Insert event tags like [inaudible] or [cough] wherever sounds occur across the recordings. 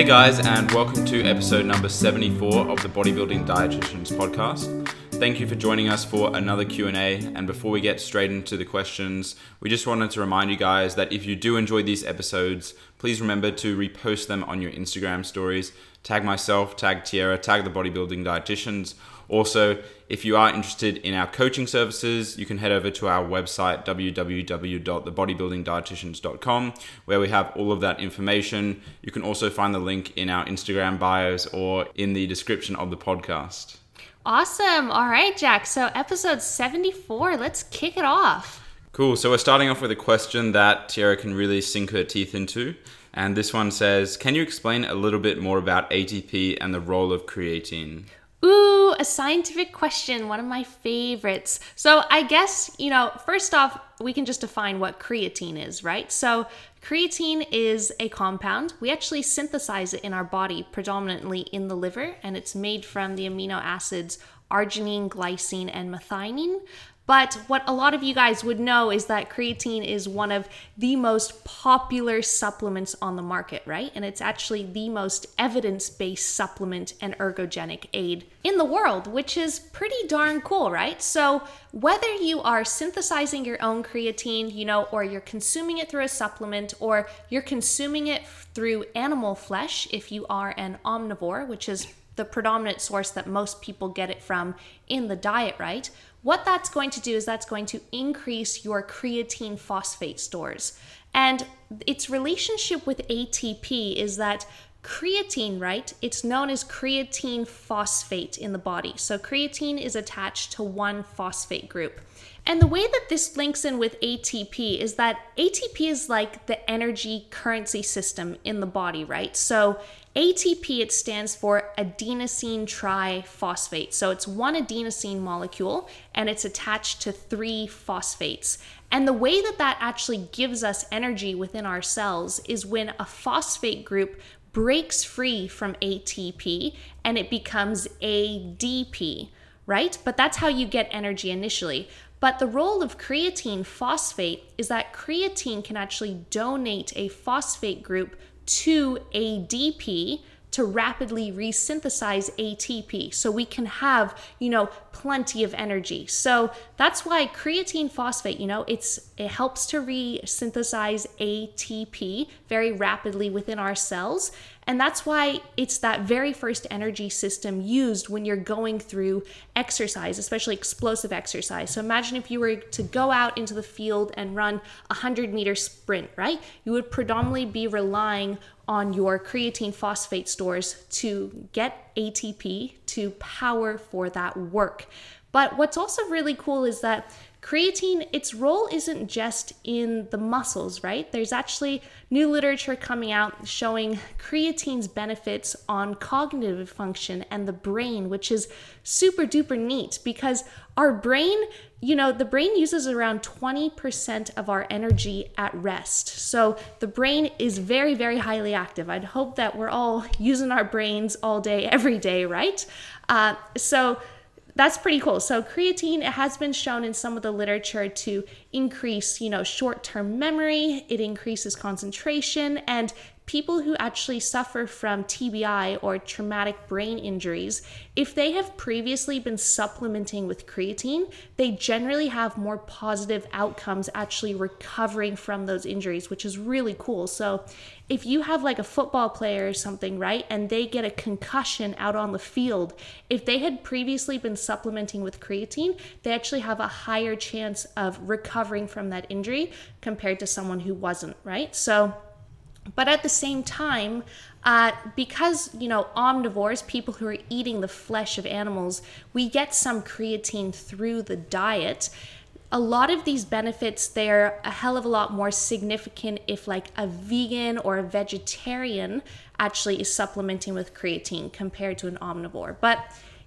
Hey guys, and welcome to episode number 74 of the Bodybuilding Dietitians podcast. Thank you for joining us for another Q&A, and before we get straight into the questions, we just wanted to remind you guys that if you do enjoy these episodes, please remember to repost them on your Instagram stories. Tag myself, tag Tyarra, tag the Bodybuilding Dietitians. Also, if you are interested in our coaching services, you can head over to our website, www.thebodybuildingdietitians.com, where we have all of that information. You can also find the link in our Instagram bios or in the description of the podcast. Awesome. All right, Jack. So, episode 74, let's kick it off. Cool. So, we're starting off with a question that Tyarra can really sink her teeth into. And this one says Can you explain a little bit more about ATP and the role of creatine? Ooh, a scientific question, one of my favorites. So, I guess, you know, first off, we can just define what creatine is, right? So, creatine is a compound. We actually synthesize it in our body, predominantly in the liver, and it's made from the amino acids arginine, glycine, and methionine. But what a lot of you guys would know is that creatine is one of the most popular supplements on the market, right? And it's actually the most evidence based supplement and ergogenic aid in the world, which is pretty darn cool, right? So, whether you are synthesizing your own creatine, you know, or you're consuming it through a supplement, or you're consuming it through animal flesh if you are an omnivore, which is the predominant source that most people get it from in the diet, right? What that's going to do is that's going to increase your creatine phosphate stores. And its relationship with ATP is that creatine, right? It's known as creatine phosphate in the body. So creatine is attached to one phosphate group. And the way that this links in with ATP is that ATP is like the energy currency system in the body, right? So ATP, it stands for adenosine triphosphate. So it's one adenosine molecule and it's attached to three phosphates. And the way that that actually gives us energy within our cells is when a phosphate group breaks free from ATP and it becomes ADP, right? But that's how you get energy initially. But the role of creatine phosphate is that creatine can actually donate a phosphate group to ADP to rapidly resynthesize ATP so we can have, you know, plenty of energy. So that's why creatine phosphate, you know, it's it helps to resynthesize ATP very rapidly within our cells and that's why it's that very first energy system used when you're going through exercise, especially explosive exercise. So imagine if you were to go out into the field and run a 100 meter sprint, right? You would predominantly be relying on your creatine phosphate stores to get ATP to power for that work. But what's also really cool is that creatine, its role isn't just in the muscles, right? There's actually new literature coming out showing creatine's benefits on cognitive function and the brain, which is super duper neat because our brain, you know, the brain uses around 20% of our energy at rest. So the brain is very, very highly active. I'd hope that we're all using our brains all day, every day, right? Uh, so, that's pretty cool. So creatine it has been shown in some of the literature to increase, you know, short-term memory, it increases concentration and people who actually suffer from TBI or traumatic brain injuries, if they have previously been supplementing with creatine, they generally have more positive outcomes actually recovering from those injuries, which is really cool. So, if you have like a football player or something, right, and they get a concussion out on the field, if they had previously been supplementing with creatine, they actually have a higher chance of recovering from that injury compared to someone who wasn't, right? So, but at the same time, uh, because you know omnivores, people who are eating the flesh of animals, we get some creatine through the diet. A lot of these benefits they're a hell of a lot more significant if like a vegan or a vegetarian actually is supplementing with creatine compared to an omnivore. But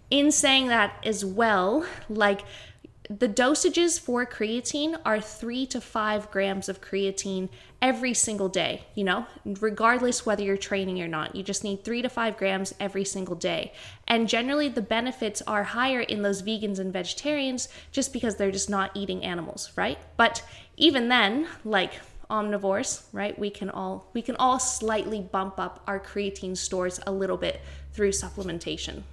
in saying that as well, like the dosages for creatine are three to five grams of creatine every single day, you know, regardless whether you're training or not. You just need three to five grams every single day. And generally, the benefits are higher in those vegans and vegetarians just because they're just not eating animals, right? But even then, like omnivores, right? We can all we can all slightly bump up our creatine stores a little bit through supplementation.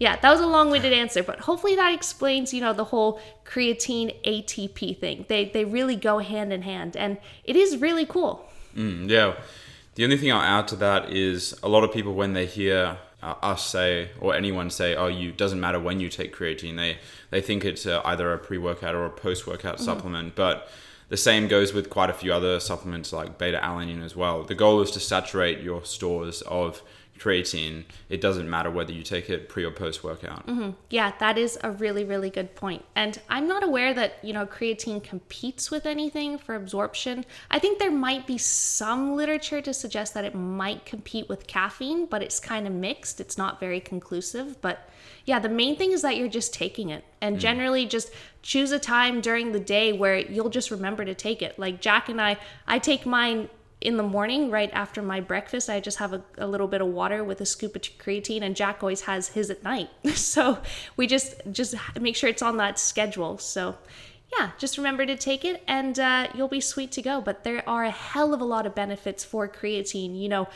Yeah, that was a long-winded answer, but hopefully that explains, you know, the whole creatine ATP thing. They they really go hand in hand and it is really cool. Mm, yeah. The only thing I'll add to that is a lot of people when they hear uh, us say or anyone say, "Oh, you doesn't matter when you take creatine," they they think it's uh, either a pre-workout or a post-workout mm-hmm. supplement. But the same goes with quite a few other supplements like beta alanine as well. The goal is to saturate your stores of creatine, it doesn't matter whether you take it pre or post workout. Mm-hmm. Yeah, that is a really, really good point. And I'm not aware that, you know, creatine competes with anything for absorption. I think there might be some literature to suggest that it might compete with caffeine, but it's kind of mixed. It's not very conclusive. But yeah, the main thing is that you're just taking it. And mm. generally just choose a time during the day where you'll just remember to take it. Like Jack and I, I take mine in the morning, right after my breakfast, I just have a, a, little bit of water with a scoop of creatine, and Jack always has his at night. [laughs] so we just just make sure it's on that schedule. So yeah, just remember to take it, and uh, you'll be sweet to go. But there are a hell of a lot of benefits for creatine. You know,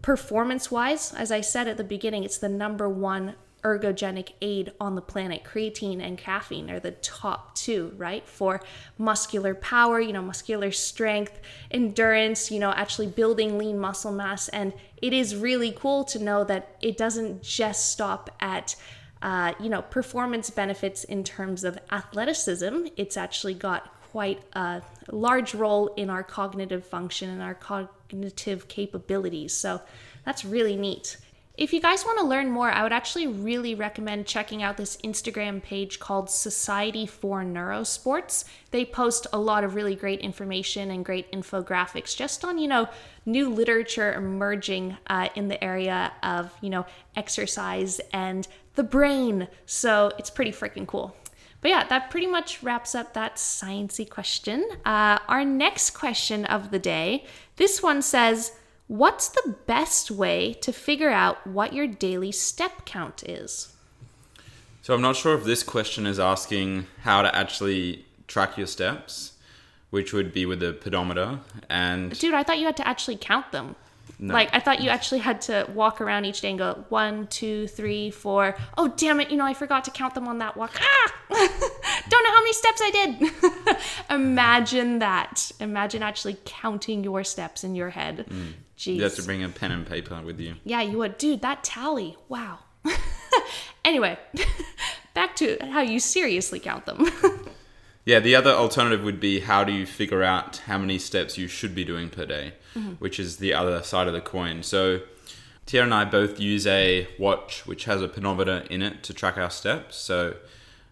performance wise, as I said at the beginning, it's the number one ergogenic aid on the planet. Creatine and caffeine are the top two, right? For muscular power, you know, muscular strength, endurance, you know, actually building lean muscle mass. And it is really cool to know that it doesn't just stop at uh, you know, performance benefits in terms of athleticism. It's actually got quite a large role in our cognitive function and our cognitive capabilities. So that's really neat. If you guys want to learn more, I would actually really recommend checking out this Instagram page called Society for Neurosports. They post a lot of really great information and great infographics just on, you know, new literature emerging uh, in the area of, you know, exercise and the brain. So it's pretty freaking cool. But yeah, that pretty much wraps up that sciencey question. Uh, our next question of the day, this one says, What's the best way to figure out what your daily step count is? So I'm not sure if this question is asking how to actually track your steps, which would be with a pedometer. And dude, I thought you had to actually count them. No. Like I thought you actually had to walk around each day and go one, two, three, four. Oh damn it! You know I forgot to count them on that walk. Ah! [laughs] Don't know how many steps I did. [laughs] Imagine that. Imagine actually counting your steps in your head. Mm. Jeez. You have to bring a pen and paper with you. Yeah, you would. Dude, that tally. Wow. [laughs] anyway, back to how you seriously count them. yeah, the other alternative would be how do you figure out how many steps you should be doing per day, mm-hmm. which is the other side of the coin. So, Tia and I both use a watch which has a pedometer in it to track our steps. So,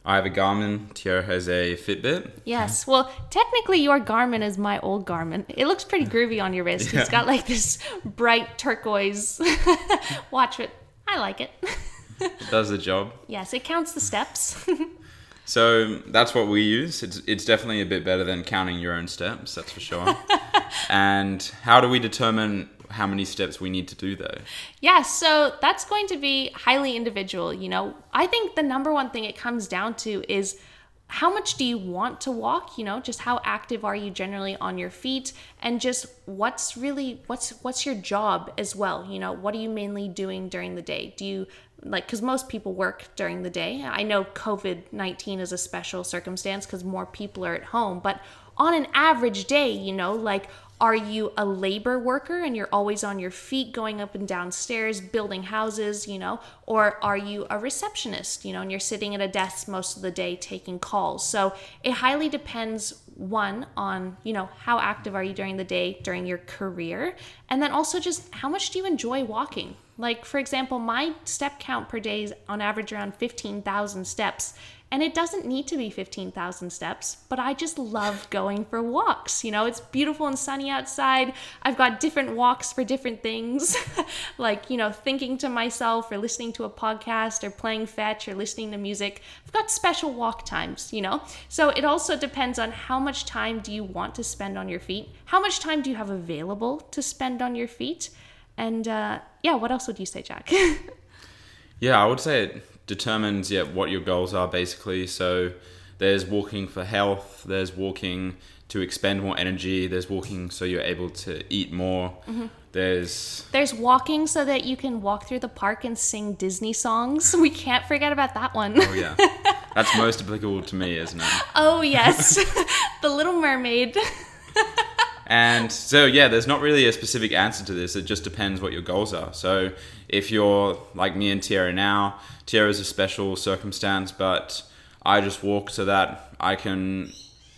I have a Garmin. Tyarra has a Fitbit. Yes. Well, technically, your Garmin is my old Garmin. It looks pretty [laughs] groovy on your wrist. Yeah. It's got like this bright turquoise [laughs] watch. It. I like it. it does the job. [laughs] Yes, it counts the steps. so that's what we use. It's it's definitely a bit better than counting your own steps. That's for sure. And how do we determine how many steps we need to do though? Yeah, so that's going to be highly individual. You know, I think the number one thing it comes down to is how much do you want to walk you know? Just how active are you generally on your feet? And just what's really what's what's your job as well you know? What are you mainly doing during the day? Do you like because most people work during the day. I know covid-19 is a special circumstance because more people are at home but on an average day you know like are you a labor worker and you're always on your feet going up and down stairs, building houses, you know? Or are you a receptionist, you know, and you're sitting at a desk most of the day taking calls? So it highly depends one on you know how active are you during the day during your career and then also just how much do you enjoy walking like for example my step count per day is on average around 15,000 steps and it doesn't need to be 15,000 steps, but I just love going for walks. You know, it's beautiful and sunny outside. I've got different walks for different things, [laughs] like, you know, thinking to myself or listening to a podcast or playing fetch or listening to music. I've got special walk times, you know? So it also depends on how much time do you want to spend on your feet? How much time do you have available to spend on your feet? And uh, yeah, what else would you say, Jack? [laughs] yeah, I would say it determines yeah what your goals are basically. So There's walking for health. There's walking to expend more energy. There's walking so you're able to eat more. Mm-hmm. There's There's walking so that you can walk through the park and sing Disney songs. [laughs] We can't forget about that one. oh yeah, that's most applicable to me, isn't it? [laughs] oh, yes. [laughs] the Little Mermaid. And so, yeah, there's not really a specific answer to this. It just depends what your goals are. So, if you're like me and Tyarra now, Tyarra is a special circumstance, but I just walk so that I can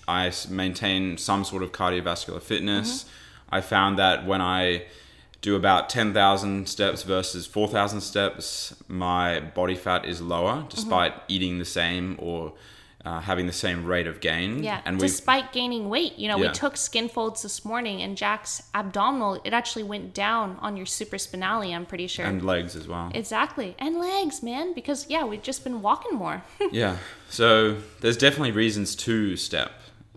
I maintain some sort of cardiovascular fitness. Mm-hmm. I found that when I do about 10,000 steps versus 4,000 steps, my body fat is lower mm-hmm. despite eating the same or uh, having the same rate of gain. Yeah, and despite gaining weight, you know, Yeah. we took skin folds this morning, and Jack's abdominal it actually went down on your supraspinale. I'm pretty sure. and legs as well. exactly, and legs, man, because yeah, we've just been walking more. [laughs] Yeah. So there's definitely reasons to step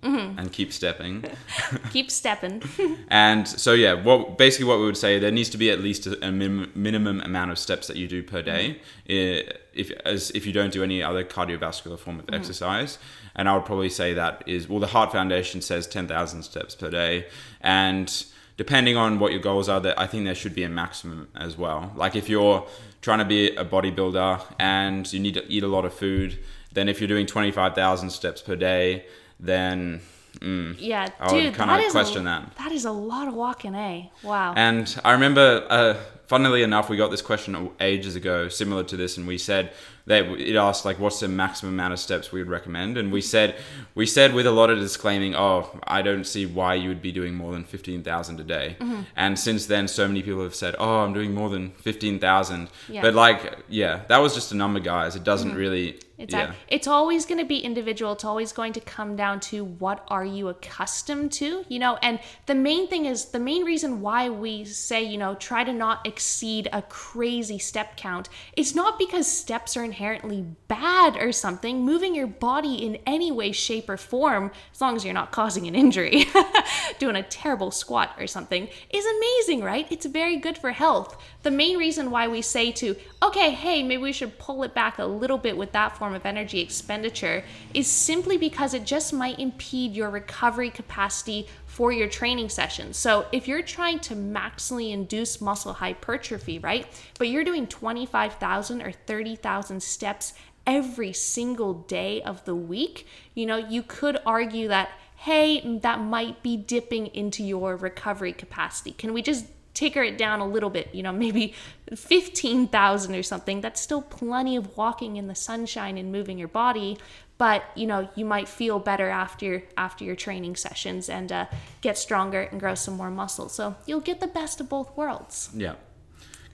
Mm-hmm. and keep stepping. [laughs] Keep stepping. [laughs] and so yeah, what basically what we would say there needs to be at least a, a minim, minimum amount of steps that you do per day. Mm-hmm. If as if you don't do any other cardiovascular form of Mm-hmm. exercise, and I would probably say that is well, the Heart Foundation says ten thousand steps per day, and depending on what your goals are, that I think there should be a maximum as well. Like if you're trying to be a bodybuilder and you need to eat a lot of food, then if you're doing twenty five thousand steps per day, then mm, Yeah, I would kinda question a, that. That is a lot of walking, eh? Wow. And I remember, uh, funnily enough, we got this question ages ago, similar to this, and we said that it asked like, "What's the maximum amount of steps we would recommend?" And we said, we said with a lot of disclaiming, "Oh, I don't see why you would be doing more than fifteen thousand a day." Mm-hmm. And since then, so many people have said, "Oh, I'm doing more than fifteen thousand. Yeah. But like, yeah, that was just a number, guys. It doesn't really. It's, yeah. it's always going to be individual. It's always going to come down to what are you accustomed to, you know? And the main thing is the main reason why we say, you know, try to not exceed a crazy step count. It's not because steps are inherently bad or something. Moving your body in any way, shape, or form, as long as you're not causing an injury, [laughs] doing a terrible squat or something, is amazing, right? It's very good for health. The main reason why we say to, okay, hey, maybe we should pull it back a little bit with that form of energy expenditure is simply because it just might impede your recovery capacity for your training sessions. So if you're trying to maximally induce muscle hypertrophy, right, but you're doing 25,000 or 30,000 steps every single day of the week, you know, you could argue that, hey, that might be dipping into your recovery capacity. Can we just ticker it down a little bit, you know, maybe 15,000 or something. That's still plenty of walking in the sunshine and moving your body, but you know, you might feel better after after your training sessions and uh, get stronger and grow some more muscle. So you'll get the best of both worlds. Yeah.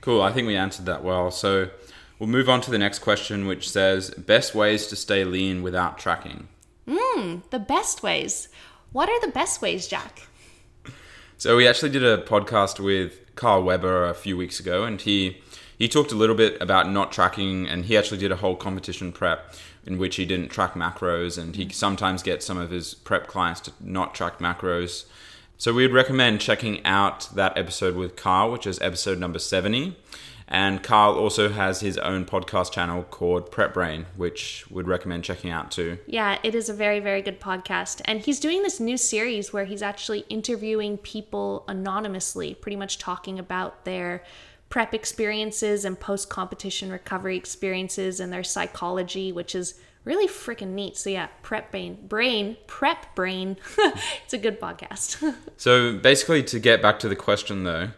Cool. I think we answered that well. So we'll move on to the next question, which says best ways to stay lean without tracking. The best ways. What are the best ways, Jack? So we actually did a podcast with Carl Weber a few weeks ago, and he he talked a little bit about not tracking, and he actually did a whole competition prep in which he didn't track macros, and he mm. sometimes gets some of his prep clients to not track macros. So we would recommend checking out that episode with Carl, which is episode number seventy. And Carl also has his own podcast channel called Prep Brain, which would recommend checking out too. Yeah, it is a very, very good podcast. And he's doing this new series where he's actually interviewing people anonymously, pretty much talking about their prep experiences and post competition recovery experiences and their psychology, which is really freaking neat. So, yeah, Prep Brain, Brain, Prep Brain. [laughs] it's a good podcast. [laughs] So basically, to get back to the question though,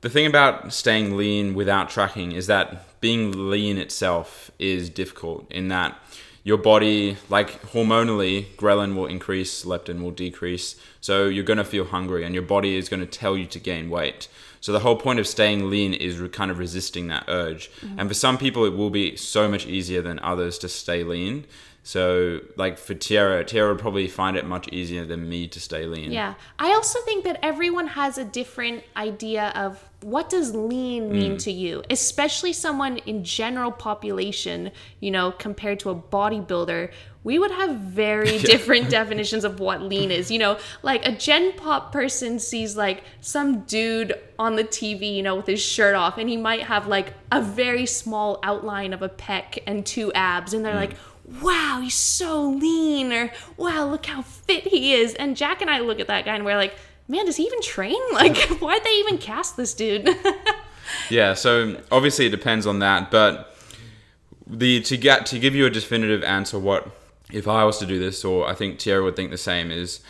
the thing about staying lean without tracking is that being lean itself is difficult in that your body, like hormonally, ghrelin will increase, leptin will decrease. So you're to feel hungry and your body is going to tell you to gain weight. So the whole point of staying lean is re- kind of resisting that urge. Mm-hmm. And for some people, it will be so much easier than others to stay lean. So, like for Tyarra, Tyarra would probably find it much easier than me to stay lean. Yeah. I also think that everyone has a different idea of what does lean mean mm. to you, especially someone in general population, you know, compared to a bodybuilder. We would have very [laughs] different definitions of what lean is. You know, like a gen pop person sees like some dude on the TV, you know, with his shirt off, and he might have like a very small outline of a pec and two abs, and they're mm. like, wow, he's so lean, or wow, look how fit he is. And Jack and I look at that guy and we're like, man, does he even train? [laughs] Like, why'd they even cast this dude? [laughs] yeah, so obviously it depends on that, but the to get to give you a definitive answer, what if I was to do this, or I think Tyarra would think the same, is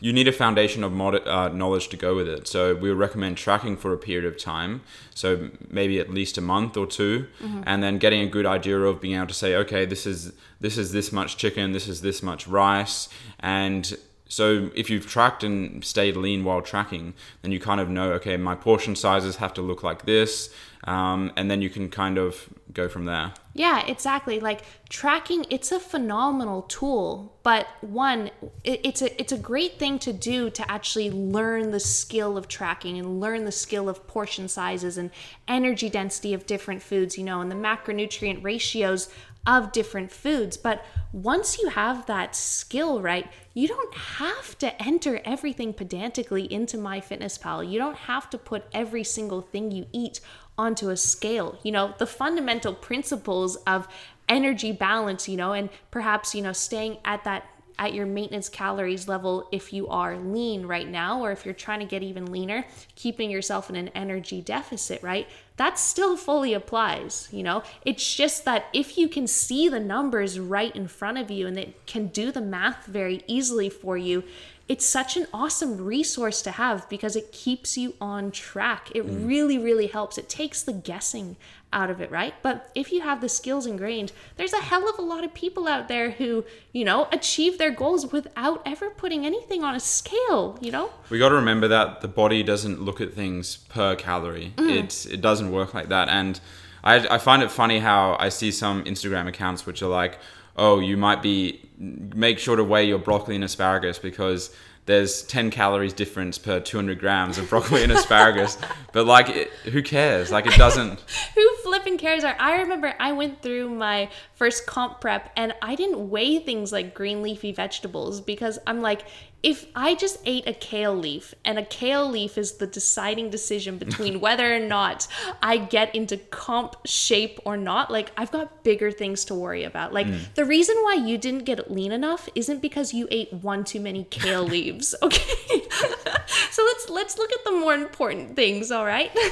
you need a foundation of mod- uh, knowledge to go with it. So we would recommend tracking for a period of time, so maybe at least a month or 2 Mm-hmm. and then getting a good idea of being able to say, okay, this is this is this much chicken, this is this much rice, and so if you've tracked and stayed lean while tracking, then you kind of know, okay, my portion sizes have to look like this, um, and then you can kind of go from there. Yeah, exactly. Like tracking, it's a phenomenal tool, but one, it, it's a it's a great thing to do to actually learn the skill of tracking and learn the skill of portion sizes and energy density of different foods, you know, and the macronutrient ratios of different foods. But once you have that skill right, you don't have to enter everything pedantically into MyFitnessPal. You don't have to put every single thing you eat onto a scale. You know, the fundamental principles of energy balance, you know, and perhaps, you know, staying at that at your maintenance calories level if you are lean right now or if you're trying to get even leaner, keeping yourself in an energy deficit, right? That still fully applies, you know? It's just that if you can see the numbers right in front of you and it can do the math very easily for you, it's such an awesome resource to have because it keeps you on track. It mm. really, really helps. It takes the guessing out of it, right? But if you have the skills ingrained, there's a hell of a lot of people out there who, you know, achieve their goals without ever putting anything on a scale, you know? We got to remember that the body doesn't look at things per calorie. Mm. It it doesn't work like that. And I I find it funny how I see some Instagram accounts which are like, oh, you might be make sure to weigh your broccoli and asparagus because there's 10 calories difference per 200 grams of broccoli and asparagus. [laughs] But like, it, who cares? Like, it doesn't. [laughs] Who flipping cares? I remember I went through my first comp prep and I didn't weigh things like green leafy vegetables because I'm like, if I just ate a kale leaf and a kale leaf is the deciding decision between [laughs] whether or not I get into comp shape or not, like I've got bigger things to worry about. Like mm. the reason why you didn't get lean enough isn't because you ate one too many kale [laughs] leaves, okay? [laughs] so let's let's look at the more important things, all right? [laughs]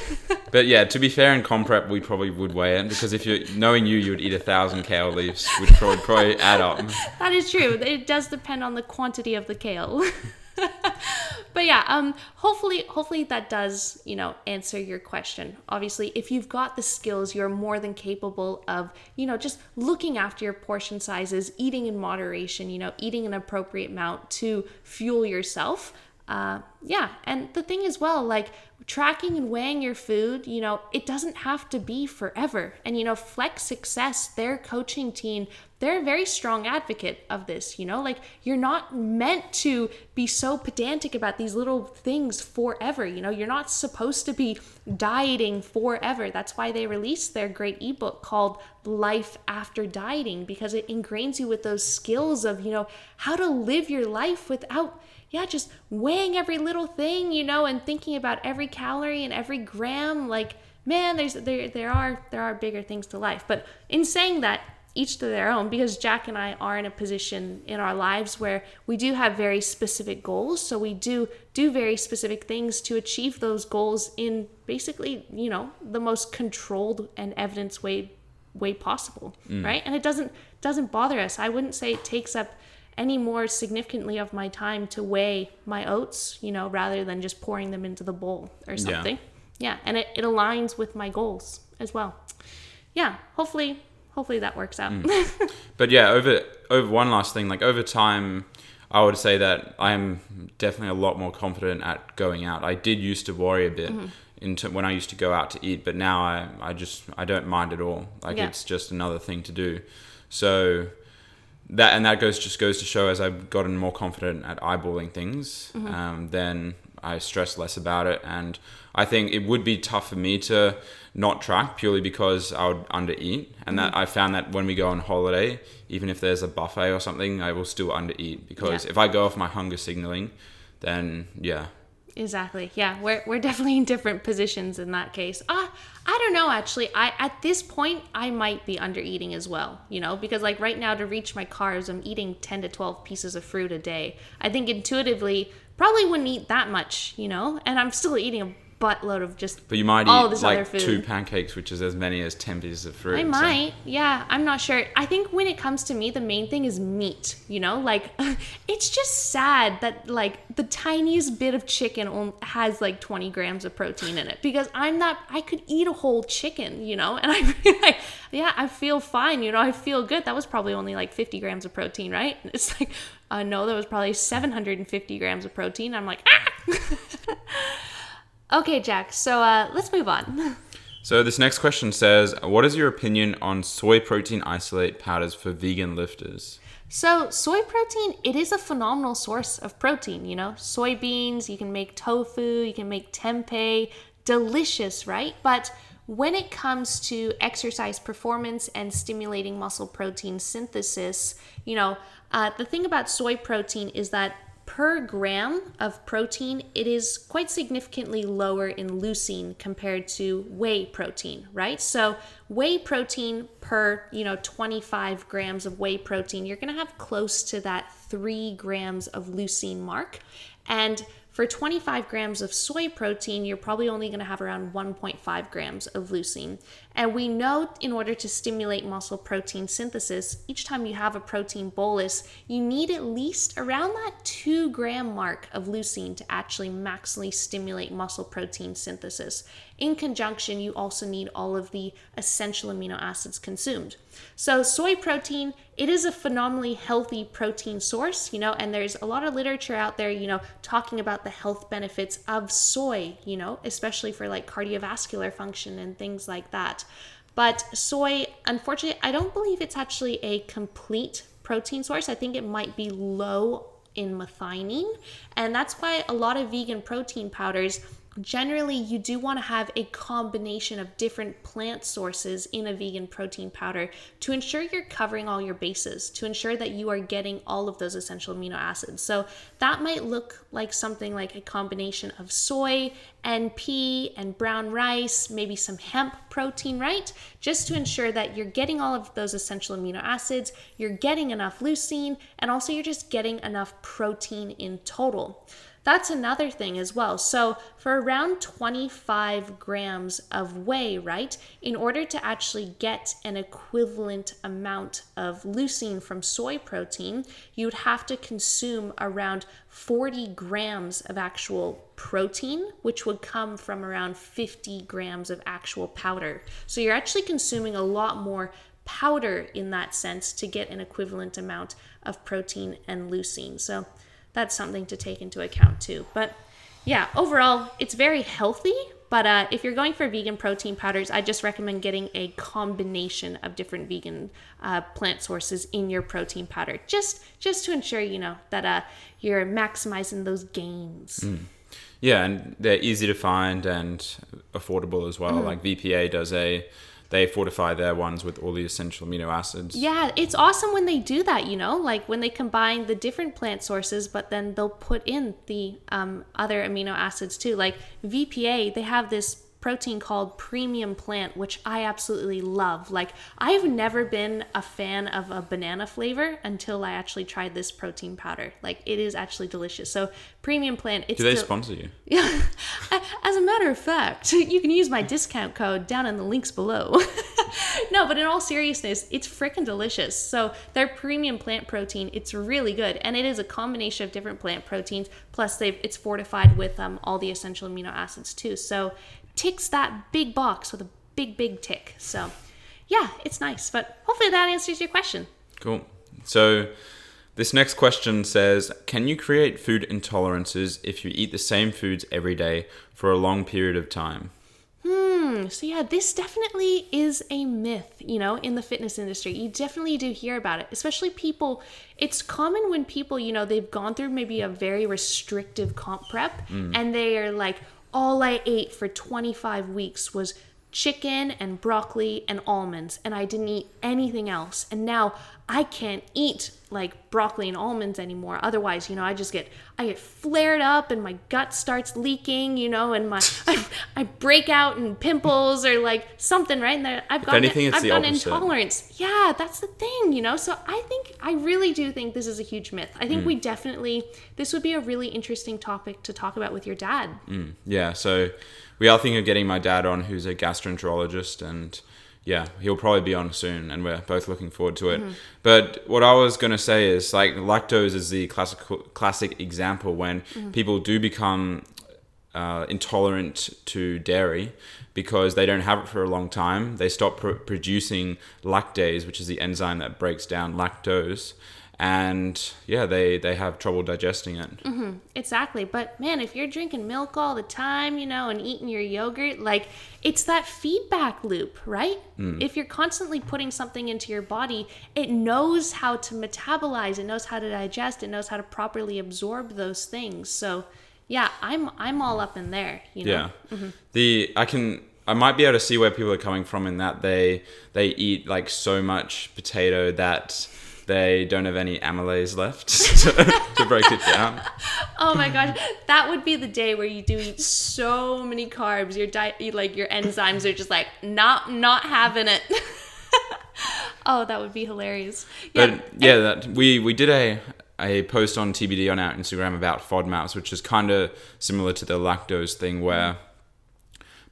But yeah, to be fair, in comp prep, we probably would weigh it because if you're knowing you, you would eat a thousand kale leaves, would probably, probably add up. [laughs] That is true. It does depend on the quantity of the kale. [laughs] but yeah, um hopefully hopefully that does, you know, answer your question. Obviously, if you've got the skills, you're more than capable of, you know, just looking after your portion sizes, eating in moderation, you know, eating an appropriate amount to fuel yourself. Uh, yeah, and the thing as well, like tracking and weighing your food, you know, it doesn't have to be forever. And, you know, Flex Success, their coaching team, they're a very strong advocate of this, you know, like you're not meant to be so pedantic about these little things forever, you know, you're not supposed to be dieting forever. That's why they released their great ebook called Life After Dieting because it ingrains you with those skills of, you know, how to live your life without yeah, just weighing every little thing, you know, and thinking about every calorie and every gram. Like, man, there's there there are there are bigger things to life. But in saying that, each to their own, because Jack and I are in a position in our lives where we do have very specific goals. So we do do very specific things to achieve those goals in basically, you know, the most controlled and evidence way way possible, mm. right? And it doesn't doesn't bother us. I wouldn't say it takes up any more significantly of my time to weigh my oats, you know, rather than just pouring them into the bowl or something. Yeah, yeah. and it, it aligns with my goals as well. Yeah, hopefully hopefully that works out. [laughs] But yeah, over over one last thing, like over time, I would say that I am definitely a lot more confident at going out. I did used to worry a bit Mm-hmm. into when I used to go out to eat, but now I I just I don't mind at all. Like Yeah. it's just another thing to do. So that and that goes just goes to show as I've gotten more confident at eyeballing things, Mm-hmm. um, then I stress less about it. And I think it would be tough for me to not track purely because I would undereat. And that Mm-hmm. I found that when we go on holiday, even if there's a buffet or something, I will still undereat because Yeah. if I go off my hunger signaling, then yeah, Exactly. Yeah, we're we're definitely in different positions in that case. Ah, uh, I don't know actually. I at this point I might be under eating as well, you know, because like right now to reach my carbs, I'm eating 10 to 12 pieces of fruit a day. I think intuitively probably wouldn't eat that much, you know, and I'm still eating a buttload of just But you might all eat this other food. two pancakes, which is as many as ten pieces of fruit. I so- might. Yeah, I'm not sure. I think when it comes to me, the main thing is meat, you know? Like, [laughs] it's just sad that, like, the tiniest bit of chicken has, like, 20 grams of protein in it because I'm not, I could eat a whole chicken, you know? And [laughs] I feel like, yeah, I feel fine, you know? I feel good. That was probably only, like, 50 grams of protein, right? And it's like, uh, no, that was probably 750 grams of protein. I'm like, ah! [laughs] okay, Jack, so uh, let's move on. [laughs] So this next question says, "What is your opinion on soy protein isolate powders for vegan lifters?" So, soy protein, it is a phenomenal source of protein, you know. Soybeans, you can make tofu, you can make tempeh, delicious, right? But when it comes to exercise performance and stimulating muscle protein synthesis, you know, uh, the thing about soy protein is that per gram of protein, it is quite significantly lower in leucine compared to whey protein, right? So whey protein per, you know, 25 grams of whey protein, you're going to have close to that 3 grams of leucine mark. And for 25 grams of soy protein, you're probably only going to have around 1.5 grams of leucine. And we know in order to stimulate muscle protein synthesis, each time you have a protein bolus, you need at least around that 2 gram mark of leucine to actually maximally stimulate muscle protein synthesis. In conjunction, you also need all of the essential amino acids consumed. So, soy protein, it is a phenomenally healthy protein source, you know, and there's a lot of literature out there, you know, talking about the health benefits of soy, you know, especially for like cardiovascular function and things like that. But soy, unfortunately, I don't believe it's actually a complete protein source. I think it might be low in methionine, and that's why a lot of vegan protein powders generally you do want to have a combination of different plant sources in a vegan protein powder to ensure you're covering all your bases to ensure that you are getting all of those essential amino acids. So that might look like something like a combination of soy and pea and brown rice maybe some hemp protein right? Just to ensure that you're getting all of those essential amino acids you're getting enough leucine and also you're just getting enough protein in total that's another thing as well. So, for around 25 grams of whey, right, in order to actually get an equivalent amount of leucine from soy protein, you'd have to consume around 40 grams of actual protein, which would come from around 50 grams of actual powder. So, you're actually consuming a lot more powder in that sense to get an equivalent amount of protein and leucine. So, that's something to take into account too. But yeah, overall, it's very healthy. But uh, if you're going for vegan protein powders, I just recommend getting a combination of different vegan uh, plant sources in your protein powder, just just to ensure you know that uh, you're maximizing those gains. Yeah, and they're easy to find and affordable as well. Mm-hmm. Like VPA does a, they fortify their ones with all the essential amino acids. Yeah, it's awesome when they do that, you know, like when they combine the different plant sources, but then they'll put in the um, other amino acids too. Like VPA, they have this protein called premium plant, which I absolutely love. Like, I've never been a fan of a banana flavor until I actually tried this protein powder. Like, it is actually delicious. So, premium plant, it's Do they del- sponsor you? yeah. [laughs] As a matter of fact, you can use my discount code down in the links below. [laughs] no, but in all seriousness, it's freaking delicious. So, their premium plant protein, it's really good. And it is a combination of different plant proteins, plus they've it's fortified with um, all the essential amino acids too. So, ticks that big box with a big, big tick. So, yeah, it's nice. But hopefully that answers your question. Cool. So this next question says, can you create food intolerances if you eat the same foods every day for a long period of time? Hmm. So yeah, this definitely is a myth, you know, in the fitness industry. You definitely do hear about it, especially people. It's common when people, you know, they've gone through maybe a very restrictive comp prep and they are like, all I ate for 25 weeks was chicken and broccoli and almonds and I didn't eat anything else. And now I can't eat like broccoli and almonds anymore. Otherwise, you know, I just get I get flared up and my gut starts leaking, you know, and my [laughs] I, I break out in pimples or like something, right? And I've got anything, I've got intolerance. Yeah, that's the thing, you know. So I think I really do think this is a huge myth. I think mm. we definitely this would be a really interesting topic to talk about with your dad. Mm, yeah, so we are thinking of getting my dad on, who's a gastroenterologist, and yeah, he'll probably be on soon, and we're both looking forward to it. But what I was going to say is like lactose is the classical classic example when people do become uh, intolerant to dairy because they don't have it for a long time. They stop pr- producing lactase, which is the enzyme that breaks down lactose, and yeah, they they have trouble digesting it. Mm-hmm. Exactly. But man, if you're drinking milk all the time, you know, and eating your yogurt, like it's that feedback loop, right? Mm. If you're constantly putting something into your body, it knows how to metabolize, it knows how to digest, it knows how to properly absorb those things. So, yeah, I'm I'm all up in there, you know. Yeah. Mm-hmm. The I can I might be able to see where people are coming from in that they they eat like so much potato that they don't have any amylase left [laughs] to, to break it down. [laughs] Oh my gosh, that would be the day where you do eat so many carbs. Your diet, like your enzymes are just like not not having it. [laughs] oh, that would be hilarious. But yeah, that we we did a a post on TBD on our Instagram about FODMAPs, which is kind of similar to the lactose thing, where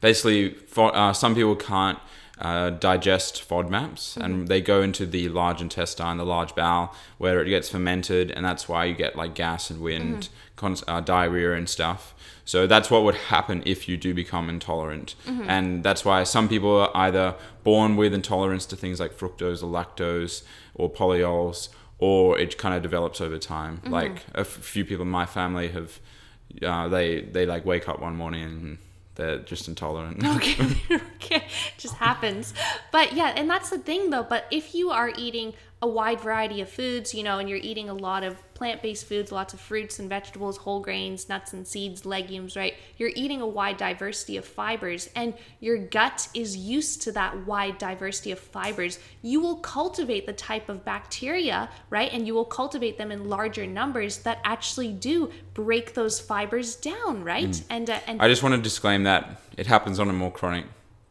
basically fo- uh, some people can't uh, digest FODMAPs, and they go into the large intestine, the large bowel, where it gets fermented, and that's why you get like gas and wind, cons- uh, diarrhea and stuff. So that's what would happen if you do become intolerant, and that's why some people are either born with intolerance to things like fructose or lactose or polyols, or it kind of develops over time. Like a f- few people in my family have, uh, they they like wake up one morning and they're just intolerant. [laughs] okay [laughs] okay just happens but yeah and that's the thing though but if you are eating a wide variety of foods you know and you're eating a lot of plant-based foods lots of fruits and vegetables whole grains nuts and seeds legumes right you're eating a wide diversity of fibers and your gut is used to that wide diversity of fibers you will cultivate the type of bacteria right and you will cultivate them in larger numbers that actually do break those fibers down right and uh, and I just want to disclaim that it happens on a more chronic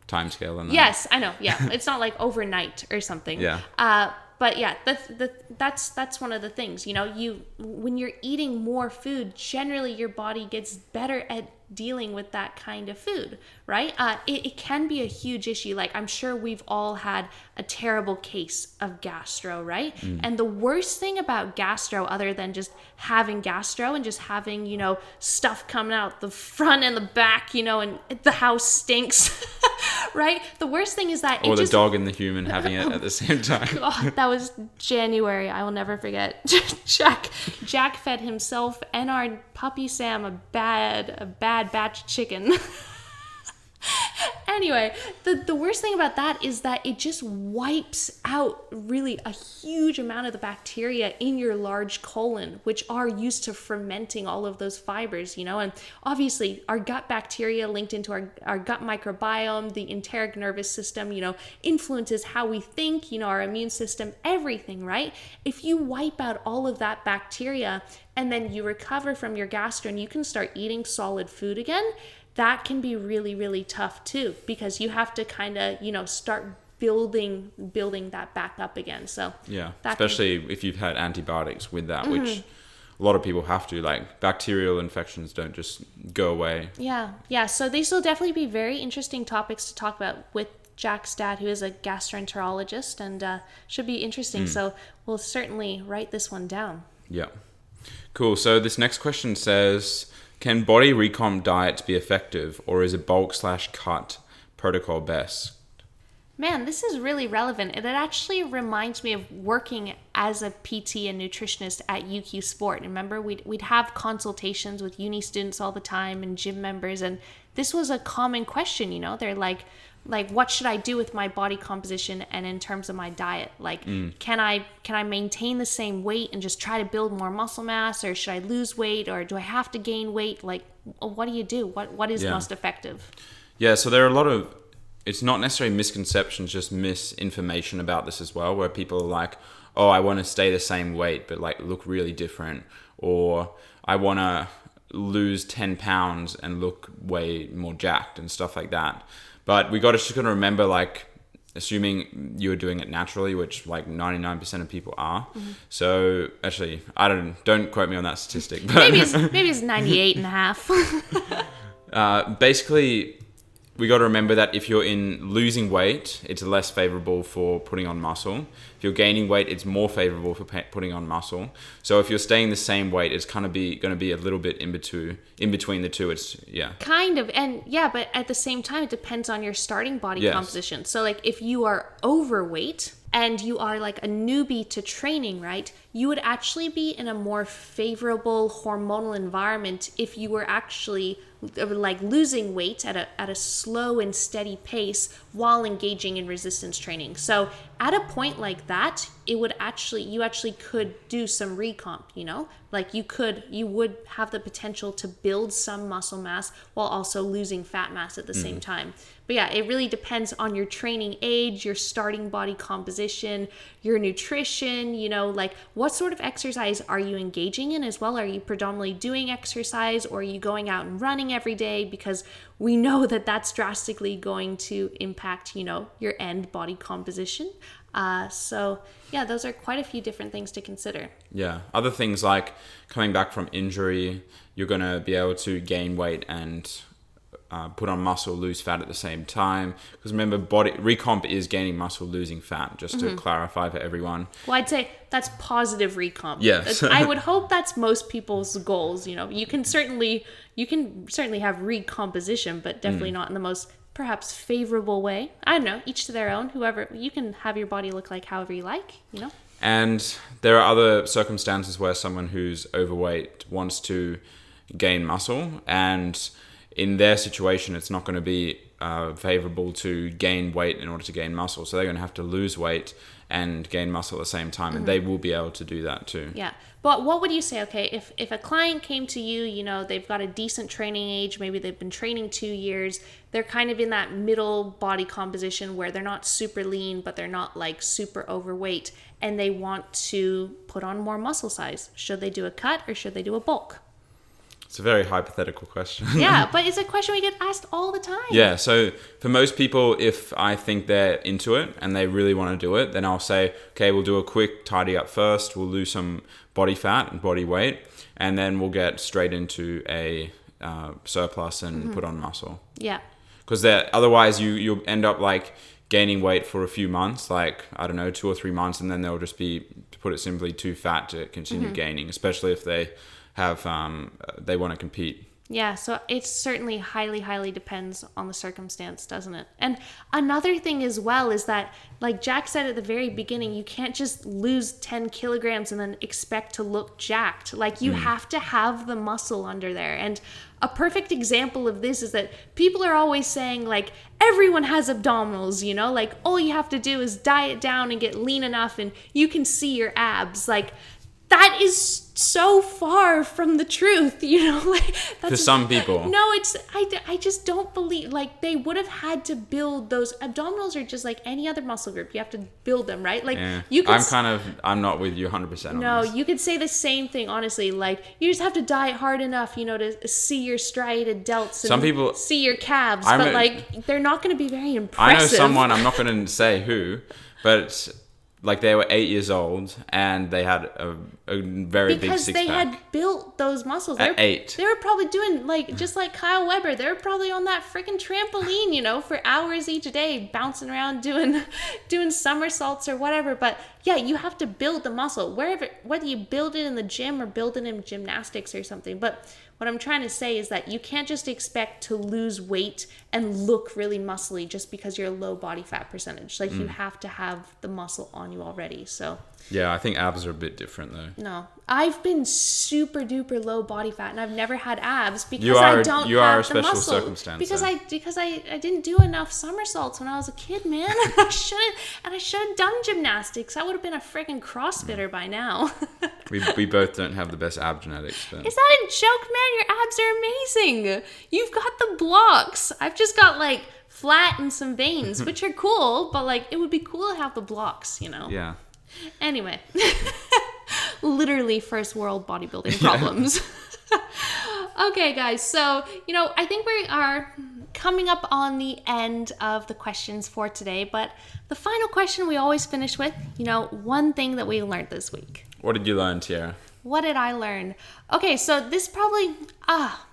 timescale than that. Yes, I know. Yeah, it's not like overnight or something. Yeah. Uh, but yeah, the, the, that's that's one of the things. You know, you when you're eating more food, generally your body gets better at dealing with that kind of food, right? Uh, it, it can be a huge issue. Like I'm sure we've all had a terrible case of gastro, right? And the worst thing about gastro, other than just having gastro and just having you know stuff coming out the front and the back, you know, and the house stinks, [laughs] right? The worst thing is that Or it the just dog and the human having it [laughs] at the same time. [laughs] Oh, that was January. I will never forget. Jack Jack fed himself and our puppy Sam a bad a bad batch of chicken. [laughs] anyway, the, the worst thing about that is that it just wipes out really a huge amount of the bacteria in your large colon, which are used to fermenting all of those fibers, you know. And obviously, our gut bacteria linked into our, our gut microbiome, the enteric nervous system, you know, influences how we think, you know, our immune system, everything, right? If you wipe out all of that bacteria and then you recover from your gastro and you can start eating solid food again, that can be really really tough too because you have to kind of you know start building building that back up again so Yeah, that can- especially if you've had antibiotics with that, which a lot of people have to. Like bacterial infections don't just go away. yeah yeah so these will definitely be very interesting topics to talk about with jack's dad who is a gastroenterologist and uh, should be interesting so we'll certainly write this one down Yeah. Cool. So this next question says, can body recomp diets be effective, or is a bulk slash cut protocol best? Man, this is really relevant. And it actually reminds me of working as a PT and nutritionist at UQ Sport. Remember, we'd, we'd have consultations with uni students all the time and gym members. And this was a common question, you know? They're like, like what should I do with my body composition and in terms of my diet? Like mm. can I can I maintain the same weight and just try to build more muscle mass or should I lose weight or do I have to gain weight? Like what do you do? What what is Yeah. most effective? Yeah, so there are a lot of it's not necessarily misconceptions, just misinformation about this as well, where people are like, oh, I want to stay the same weight but like look really different, or I want to lose 10 pounds and look way more jacked and stuff like that. But we got to just to remember like assuming you're doing it naturally, which like 99% of people are. Mm-hmm. So actually, I don't don't quote me on that statistic, [laughs] but maybe it's maybe it's 98 and a half. [laughs] uh, basically we got to remember that if you're in losing weight, it's less favorable for putting on muscle. If you're gaining weight, it's more favorable for putting on muscle. So if you're staying the same weight, it's kind of be going to be a little bit in between in between the two. It's yeah. kind of and yeah but at the same time it depends on your starting body Yes. composition so like if you are overweight and you are like a newbie to training right you would actually be in a more favorable hormonal environment if you were actually like losing weight at a, at a slow and steady pace while engaging in resistance training. So at a point like that it would actually you actually could do some recomp you know? Like you could you would have the potential to build some muscle mass while also losing fat mass at the same mm-hmm. time but yeah it really depends on your training age your starting body composition your nutrition you know like what sort of exercise are you engaging in as well? Are you predominantly doing exercise or are you going out and running every day? Because we know that that's drastically going to impact you know your end body composition. Uh, so yeah those are quite a few different things to consider. Yeah. Other things like coming back from injury, you're to be able to gain weight and uh, put on muscle, lose fat at the same time. Because remember, body recomp is gaining muscle, losing fat. Just to clarify for everyone. Well, I'd say that's positive recomp. Yes. [laughs] I would hope that's most people's goals. You know, you can certainly you can certainly have recomposition, but definitely Mm. not in the most perhaps favorable way. I don't know. Each to their own. Whoever you can have your body look like however you like. You know. And there are other circumstances where someone who's overweight wants to gain muscle, and in their situation, it's not going to be uh, favorable to gain weight in order to gain muscle. So they're going to have to lose weight and gain muscle at the same time, and they will be able to do that too. Yeah. But what would you say? Okay, if if a client came to you, you know, they've got a decent training age, maybe they've been training two years, they're kind of in that middle body composition where they're not super lean, but they're not like super overweight, and they want to put on more muscle size. Should they do a cut or should they do a bulk? It's a very hypothetical question. Yeah, [laughs] but it's a question we get asked all the time. Yeah, so for most people, if I think they're into it and they really want to do it, then I'll say, okay, we'll do a quick tidy up first. We'll lose some body fat and body weight, and then we'll get straight into a uh, surplus and put on muscle. Yeah. Because otherwise, you you'll end up like gaining weight for a few months, like I don't know, two or three months, and then they'll just be, to put it simply, too fat to continue gaining, especially if they have um, they want to compete. Yeah, so it certainly highly, highly depends on the circumstance, doesn't it? And another thing as well is that, like Jack said at the very beginning, you can't just lose 10 kilograms and then expect to look jacked. Like, you have to have the muscle under there. And a perfect example of this is that people are always saying, like, everyone has abdominals, you know? Like, all you have to do is diet down and get lean enough and you can see your abs. Like, that is so far from the truth, you know. [laughs] Like that's For some people. No, it's I, I just don't believe like they would have had to build those abdominals are just like any other muscle group. You have to build them, right? Like Yeah. you could I'm kind of I'm not with you 100 percent no, this. you could say the same thing honestly. Like you just have to diet hard enough, you know, to see your striated delts and Some people- see your calves, I'm but a- like they're not going to be very impressive I know someone. I'm not going to say who, but like they were eight years old and they had a, a very big because six they pack. had built those muscles. At They're- eight. They were probably doing like just like Kyle Weber. They were probably on that freaking trampoline, you know, for hours each day, bouncing around doing [laughs] doing somersaults or whatever. But yeah, you have to build the muscle wherever whether you build it in the gym or build it in gymnastics or something. But what I'm trying to say is that you can't just expect to lose weight and look really muscly just because you're a low body fat percentage. Like Mm. you have to have the muscle on you already. So yeah, I think abs are a bit different though. no, I've been super duper low body fat, and I've never had abs because are- I don't you are have a special the muscle. circumstance, Because though. I because I, I didn't do enough somersaults when I was a kid, man. [laughs] I should and I should have done gymnastics. I would have been a freaking CrossFitter by now. [laughs] We, we both don't have the best ab genetics, but Is that a joke, man? Your abs are amazing. You've got the blocks. I've just got like flat and some veins, [laughs] which are cool, but like it would be cool to have the blocks, you know. yeah. Anyway, [laughs] literally first world bodybuilding [laughs] problems. [laughs] okay, guys. So, you know, I think we are coming up on the end of the questions for today, but the final question we always finish with, you know, one thing that we learned this week. What did you learn, Tyarra? What did I learn? Okay, so this probably ah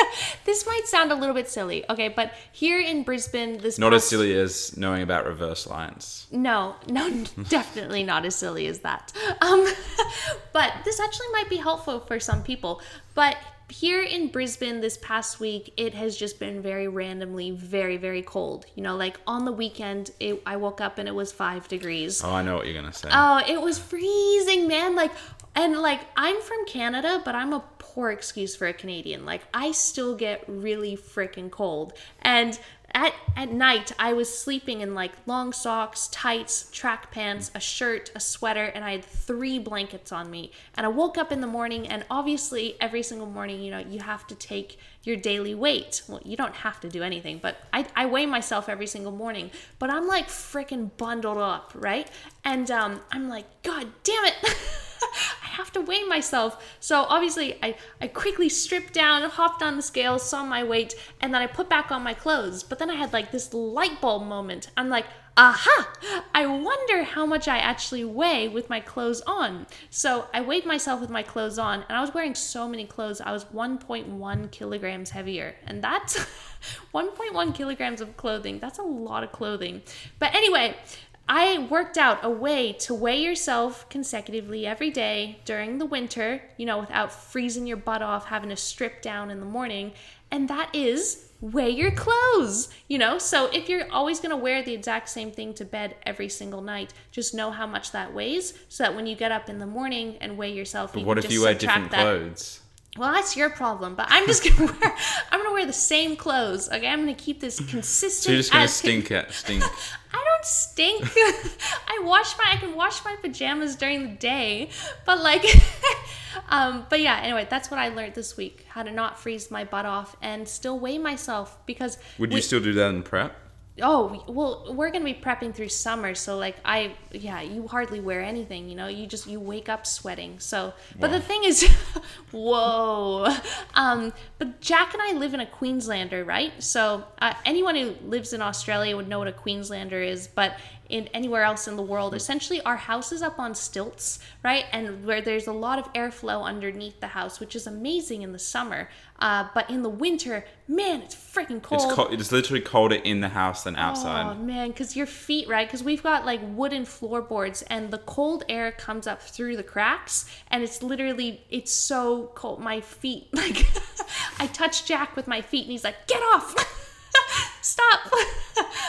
[laughs] this might sound a little bit silly, okay, but here in Brisbane, this Not as silly as knowing about reverse lines. No, no, [laughs] definitely not as silly as that. Um, [laughs] but this actually might be helpful for some people. But here in Brisbane this past week, it has just been very randomly very, very cold. You know, like on the weekend, it, I woke up and it was five degrees. Oh, I know what you're gonna say. Oh, it was freezing, man. Like, and like, I'm from Canada, but I'm a poor excuse for a Canadian. Like, I still get really freaking cold. And at, at night, I was sleeping in like long socks, tights, track pants, a shirt, a sweater, and I had three blankets on me. And I woke up in the morning, and obviously, every single morning, you know, you have to take your daily weight. Well, you don't have to do anything, but I, I weigh myself every single morning. But I'm like freaking bundled up, right? And um, I'm like, God damn it. [laughs] Have to weigh myself. So obviously, I, I quickly stripped down, hopped on the scale, saw my weight, and then I put back on my clothes. But then I had like this light bulb moment. I'm like, aha! I wonder how much I actually weigh with my clothes on. So I weighed myself with my clothes on, and I was wearing so many clothes, I was 1.1 kilograms heavier. And that's [laughs] 1.1 kilograms of clothing. That's a lot of clothing. But anyway, I worked out a way to weigh yourself consecutively every day during the winter, you know, without freezing your butt off, having to strip down in the morning. And that is weigh your clothes, you know? So if you're always going to wear the exact same thing to bed every single night, just know how much that weighs so that when you get up in the morning and weigh yourself, you what if just you wear different that. clothes? Well, that's your problem, but I'm just gonna [laughs] wear. I'm gonna wear the same clothes. Okay, I'm gonna keep this consistent. So you're just gonna as con- stink at stink. [laughs] I don't stink. [laughs] I wash my. I can wash my pajamas during the day, but like, um, but yeah. Anyway, that's what I learned this week: how to not freeze my butt off and still weigh myself. Because Would we- you still do that in prep? Oh well, we're gonna be prepping through summer, so like I, yeah, you hardly wear anything, you know. You just you wake up sweating. So, but the thing is, [laughs] whoa. Um, but Jack and I live in a Queenslander, right? So uh, anyone who lives in Australia would know what a Queenslander is, but in anywhere else in the world, essentially our house is up on stilts, right? And where there's a lot of airflow underneath the house, which is amazing in the summer. Uh, but in the winter, man, it's freaking cold. It's cold. It's literally colder in the house than outside. Oh man, because your feet, right? Because we've got like wooden floorboards, and the cold air comes up through the cracks, and it's literally it's so cold. My feet, [laughs] like, [laughs] I touch Jack with my feet, and he's like, "Get off, [laughs] stop."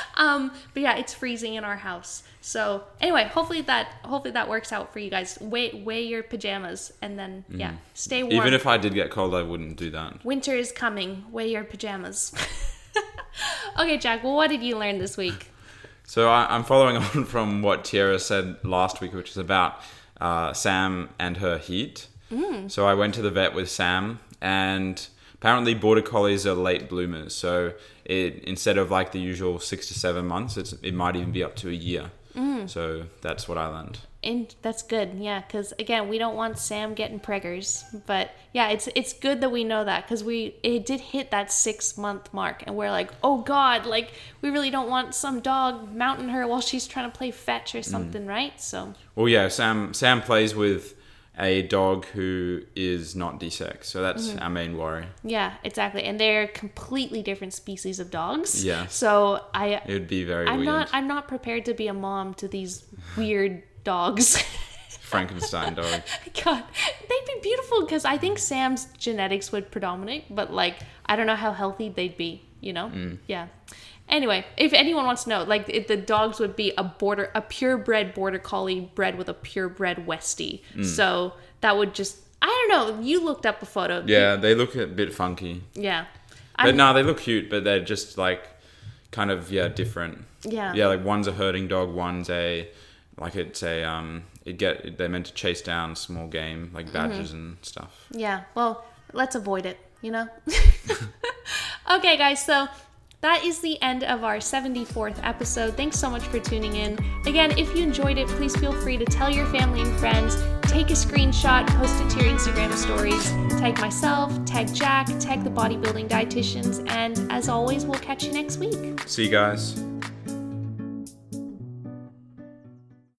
[laughs] um, but yeah, it's freezing in our house. So anyway, hopefully that hopefully that works out for you guys. Weigh weigh your pajamas, and then yeah, stay warm. Mm. Even if I did get cold, I wouldn't do that. Winter is coming. Wear your pajamas. [laughs] okay, Jack. Well, what did you learn this week? [laughs] So I, I'm following on from what Tyarra said last week, which is about uh, Sam and her heat. So I went to the vet with Sam, and apparently border collies are late bloomers. So it instead of like the usual six to seven months, it's, it might even be up to a year. Mm. So that's what I learned. And that's good, yeah. Because again, we don't want Sam getting preggers, but yeah, it's it's good that we know that because we it did hit that six month mark, and we're like, oh god, like we really don't want some dog mounting her while she's trying to play fetch or mm. something, right? So Well, yeah, Sam Sam plays with a dog who is not desexed, so that's mm-hmm. our main worry. yeah, exactly, and they're completely different species of dogs. Yeah. So I It would be very I'm weird. not I'm not prepared to be a mom to these weird dogs. [laughs] Frankenstein dog. [laughs] God, they'd be beautiful because I think Sam's genetics would predominate, but like I don't know how healthy they'd be. You know? Mm. Yeah. Anyway, if anyone wants to know, like if the dogs would be a border, a purebred border collie bred with a purebred Westie. So that would just, I don't know. You looked up a photo. Yeah, they look a bit funky. Yeah. But I'm- no, they look cute, but they're just like kind of yeah different. Yeah. Yeah, like one's a herding dog, one's a like it's a um it get they're meant to chase down small game like Mm-hmm. badgers and stuff. Yeah, well, let's avoid it, you know? [laughs] [laughs] okay, guys, so that is the end of our 74th episode. Thanks so much for tuning in. Again, if you enjoyed it, please feel free to tell your family and friends, take a screenshot, post it to your Instagram stories, tag myself, tag Jack, tag the bodybuilding dietitians, and as always, we'll catch you next week. See you guys.